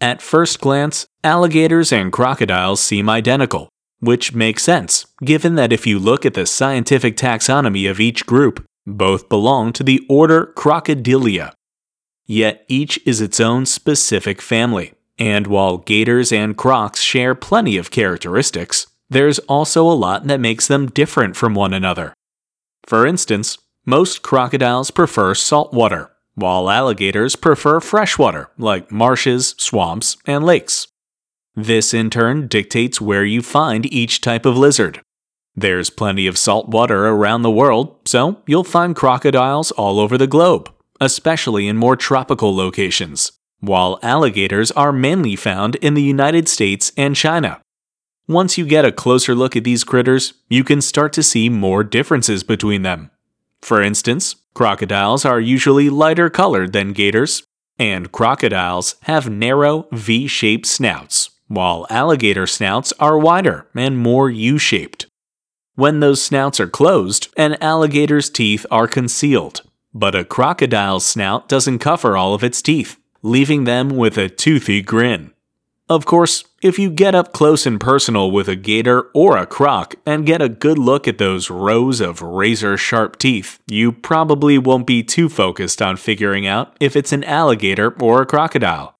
At first glance, alligators and crocodiles seem identical, which makes sense, given that if you look at the scientific taxonomy of each group, both belong to the order Crocodilia. Yet each is its own specific family, and while gators and crocs share plenty of characteristics, there's also a lot that makes them different from one another. For instance, most crocodiles prefer salt water, while alligators prefer freshwater, like marshes, swamps, and lakes. This in turn dictates where you find each type of lizard. There's plenty of salt water around the world, so you'll find crocodiles all over the globe, especially in more tropical locations, while alligators are mainly found in the United States and China. Once you get a closer look at these critters, you can start to see more differences between them. For instance, crocodiles are usually lighter colored than gators, and crocodiles have narrow V shaped snouts, while alligator snouts are wider and more U shaped. When those snouts are closed, an alligator's teeth are concealed, but a crocodile's snout doesn't cover all of its teeth, leaving them with a toothy grin. Of course, if you get up close and personal with a gator or a croc and get a good look at those rows of razor sharp teeth, you probably won't be too focused on figuring out if it's an alligator or a crocodile.